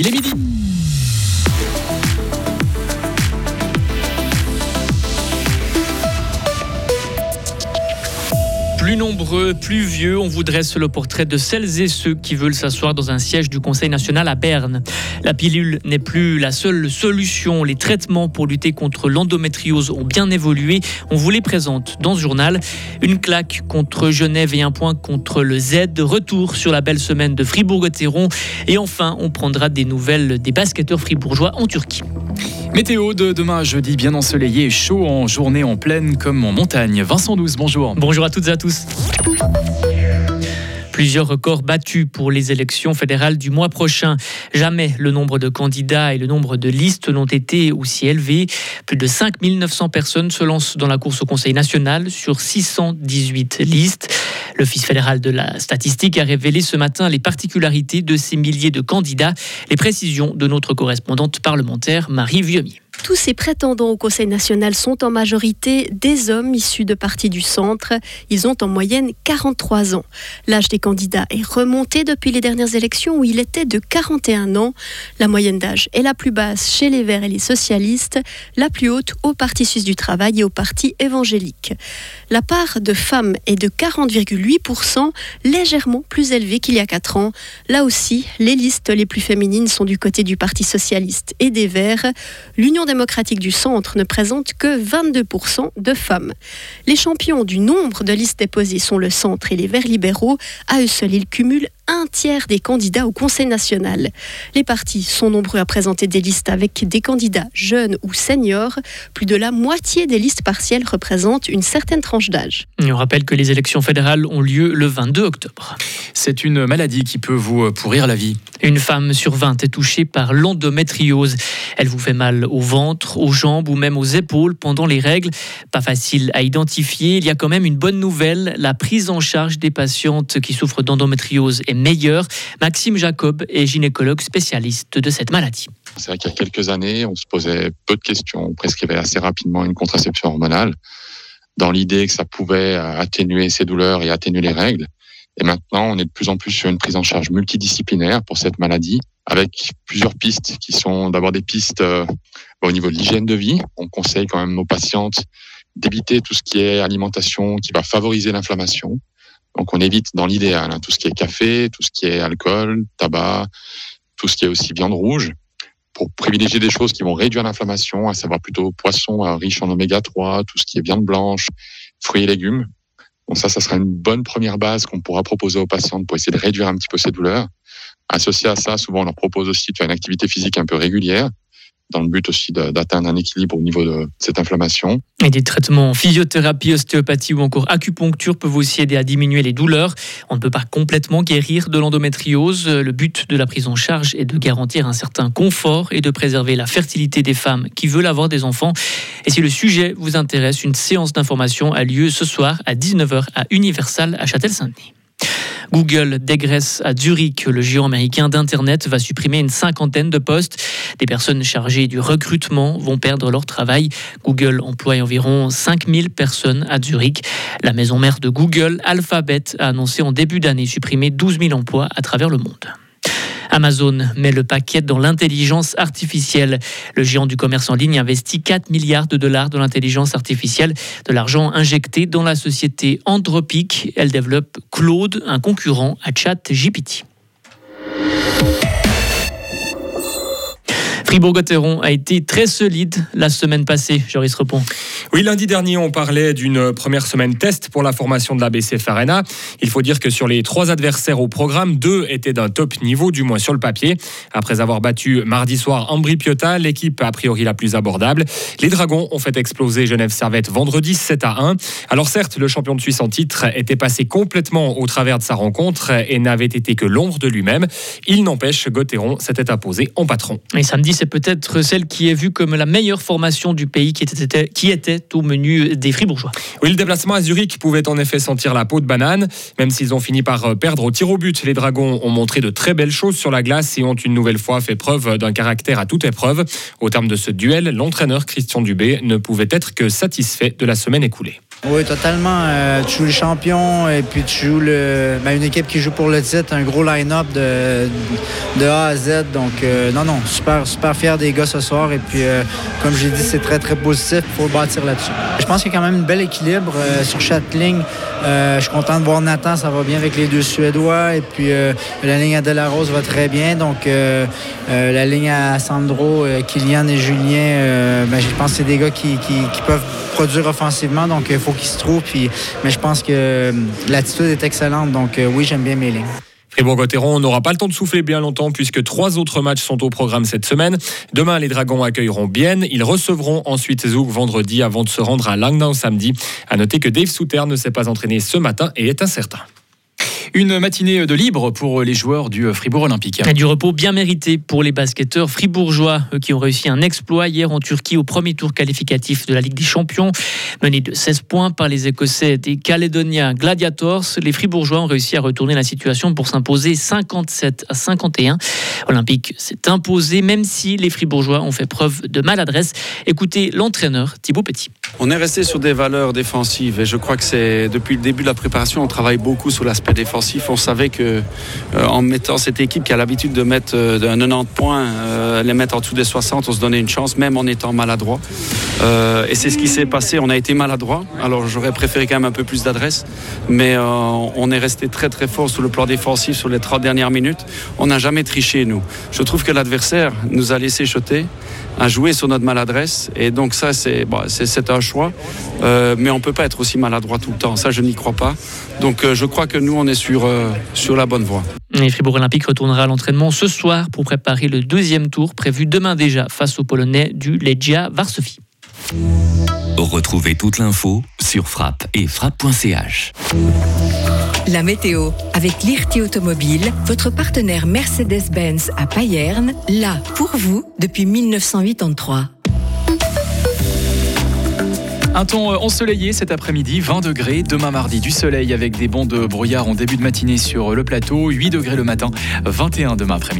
Il est midi. Plus nombreux, plus vieux, on vous dresse le portrait de celles et ceux qui veulent s'asseoir dans un siège du Conseil national à Berne. La pilule n'est plus la seule solution. Les traitements pour lutter contre l'endométriose ont bien évolué. On vous les présente dans ce journal. Une claque contre Genève et un point contre le Z. Retour sur la belle semaine de Fribourg-Gotteron. Et enfin, on prendra des nouvelles des basketteurs fribourgeois en Turquie. Météo de demain jeudi bien ensoleillé et chaud en journée en plaine comme en montagne. Vincent Douze, bonjour. Bonjour à toutes et à tous. Plusieurs records battus pour les élections fédérales du mois prochain. Jamais le nombre de candidats et le nombre de listes n'ont été aussi élevés. Plus de 5 900 personnes se lancent dans la course au Conseil national sur 618 listes. L'Office fédéral de la statistique a révélé ce matin les particularités de ces milliers de candidats. Les précisions de notre correspondante parlementaire Marie Vieumier. Tous ces prétendants au Conseil national sont en majorité des hommes issus de partis du centre. Ils ont en moyenne 43 ans. L'âge des candidats est remonté depuis les dernières élections où il était de 41 ans. La moyenne d'âge est la plus basse chez les Verts et les socialistes, la plus haute au Parti suisse du travail et au Parti évangélique. La part de femmes est de 40,8%, légèrement plus élevée qu'il y a 4 ans. Là aussi, les listes les plus féminines sont du côté du Parti socialiste et des Verts. L'Union démocratique du centre ne présente que 22% de femmes. Les champions du nombre de listes déposées sont le centre et les Verts libéraux. À eux seuls, ils cumulent un tiers des candidats au Conseil national. Les partis sont nombreux à présenter des listes avec des candidats jeunes ou seniors. Plus de la moitié des listes partielles représentent une certaine tranche d'âge. On rappelle que les élections fédérales ont lieu le 22 octobre. C'est une maladie qui peut vous pourrir la vie. Une femme sur 20 est touchée par l'endométriose. Elle vous fait mal au ventre, aux jambes ou même aux épaules pendant les règles. Pas facile à identifier. Il y a quand même une bonne nouvelle. La prise en charge des patientes qui souffrent d'endométriose est Maxime Jacob est gynécologue spécialiste de cette maladie. C'est vrai qu'il y a quelques années, on se posait peu de questions. On prescrivait assez rapidement une contraception hormonale dans l'idée que ça pouvait atténuer ces douleurs et atténuer les règles. Et maintenant, on est de plus en plus sur une prise en charge multidisciplinaire pour cette maladie, avec plusieurs pistes qui sont d'abord des pistes euh, au niveau de l'hygiène de vie. On conseille quand même nos patientes d'éviter tout ce qui est alimentation qui va favoriser l'inflammation. Donc on évite dans l'idéal hein, tout ce qui est café, tout ce qui est alcool, tabac, tout ce qui est aussi viande rouge, pour privilégier des choses qui vont réduire l'inflammation, à savoir plutôt poisson euh, riche en oméga 3, tout ce qui est viande blanche, fruits et légumes. Donc ça, ça sera une bonne première base qu'on pourra proposer aux patientes pour essayer de réduire un petit peu ces douleurs. Associé à ça, souvent on leur propose aussi de faire une activité physique un peu régulière dans le but aussi d'atteindre un équilibre au niveau de cette inflammation. Et des traitements physiothérapie, ostéopathie ou encore acupuncture peuvent aussi aider à diminuer les douleurs. On ne peut pas complètement guérir de l'endométriose. Le but de la prise en charge est de garantir un certain confort et de préserver la fertilité des femmes qui veulent avoir des enfants. Et si le sujet vous intéresse, une séance d'information a lieu ce soir à 19h à Universal à Châtel-Saint-Denis. Google dégraisse à Zurich. Le géant américain d'Internet va supprimer une cinquantaine de postes. Des personnes chargées du recrutement vont perdre leur travail. Google emploie environ 5000 personnes à Zurich. La maison mère de Google, Alphabet, a annoncé en début d'année supprimer 12 000 emplois à travers le monde. Amazon met le paquet dans l'intelligence artificielle. Le géant du commerce en ligne investit 4 milliards de dollars dans l'intelligence artificielle, de l'argent injecté dans la société Anthropic. Elle développe Claude, un concurrent à ChatGPT. Fribourg-Gotteron a été très solide la semaine passée, Joris Repon. Oui, lundi dernier, on parlait d'une première semaine test pour la formation de la BCF Arena. Il faut dire que sur les trois adversaires au programme, deux étaient d'un top niveau, du moins sur le papier. Après avoir battu mardi soir Ambri Piotta, l'équipe a priori la plus abordable. Les Dragons ont fait exploser Genève Servette vendredi 7 à 1. Alors certes, le champion de Suisse en titre était passé complètement au travers de sa rencontre et n'avait été que l'ombre de lui-même. Il n'empêche, Gotteron s'était imposé en patron. Et samedi, c'est peut-être celle qui est vue comme la meilleure formation du pays qui était, qui était au menu des Fribourgeois. Oui, le déplacement à Zurich pouvait en effet sentir la peau de banane, même s'ils ont fini par perdre au tir au but. Les Dragons ont montré de très belles choses sur la glace et ont une nouvelle fois fait preuve d'un caractère à toute épreuve. Au terme de ce duel, l'entraîneur Christian Dubé ne pouvait être que satisfait de la semaine écoulée. Oui, totalement. Euh, tu joues le champion et puis tu joues le, ben, une équipe qui joue pour le titre, un gros line-up de, de A à Z. Donc, euh, non, non, super, super fier des gars ce soir. Et puis, euh, comme j'ai dit, c'est très, très positif. Il faut bâtir là-dessus. Je pense qu'il y a quand même un bel équilibre sur chaque ligne. je suis content de voir Nathan, ça va bien avec les deux Suédois. Et puis, la ligne à Delarose va très bien. Donc, la ligne à Sandro, Kylian et Julien, ben, je pense que c'est des gars qui, qui peuvent produire offensivement. Donc, il faut qui se trouve. Puis, mais je pense que euh, l'attitude est excellente. Donc, euh, oui, j'aime bien mes lignes. Fribourg-Gotteron n'aura pas le temps de souffler bien longtemps puisque trois autres matchs sont au programme cette semaine. Demain, les Dragons accueilleront Bienne. Ils recevront ensuite Zouk vendredi avant de se rendre à Langnau samedi. À noter que Dave Souter ne s'est pas entraîné ce matin et est incertain. Une matinée de libre pour les joueurs du Fribourg Olympique. du repos bien mérité pour les basketteurs fribourgeois qui ont réussi un exploit hier en Turquie au premier tour qualificatif de la Ligue des Champions. Menés de 16 points par les Écossais des Caledonia Gladiators, les Fribourgeois ont réussi à retourner la situation pour s'imposer 57 à 51. Olympique s'est imposé même si les Fribourgeois ont fait preuve de maladresse. Écoutez l'entraîneur Thibaut Petit. On est resté sur des valeurs défensives et je crois que c'est depuis le début de la préparation, on travaille beaucoup sur l'aspect défensif on savait que euh, en mettant cette équipe qui a l'habitude de mettre euh, de 90 points, euh, les mettre en dessous des 60, on se donnait une chance, même en étant maladroit. et c'est ce qui s'est passé. On a été maladroit. Alors j'aurais préféré quand même un peu plus d'adresse, mais on est resté très très fort sur le plan défensif sur les 30 dernières minutes. On n'a jamais triché nous. Je trouve que l'adversaire nous a laissé chuter à jouer sur notre maladresse. Et donc ça, c'est c'est un choix. mais on peut pas être aussi maladroit tout le temps. Ça, je n'y crois pas. Donc je crois que nous, on est sur, euh, sur la bonne voie. Et Fribourg Olympique retournera à l'entraînement ce soir pour préparer le deuxième tour prévu demain déjà face aux Polonais du Legia Varsovie. Retrouvez toute l'info sur frappe et frappe.ch. La météo avec l'IRT Automobile, votre partenaire Mercedes-Benz à Payerne, là pour vous depuis 1983. Un temps euh, ensoleillé cet après-midi, 20 degrés. Demain mardi, du soleil avec des bancs de brouillard en début de matinée sur le plateau. 8 degrés le matin, 21 demain après-midi.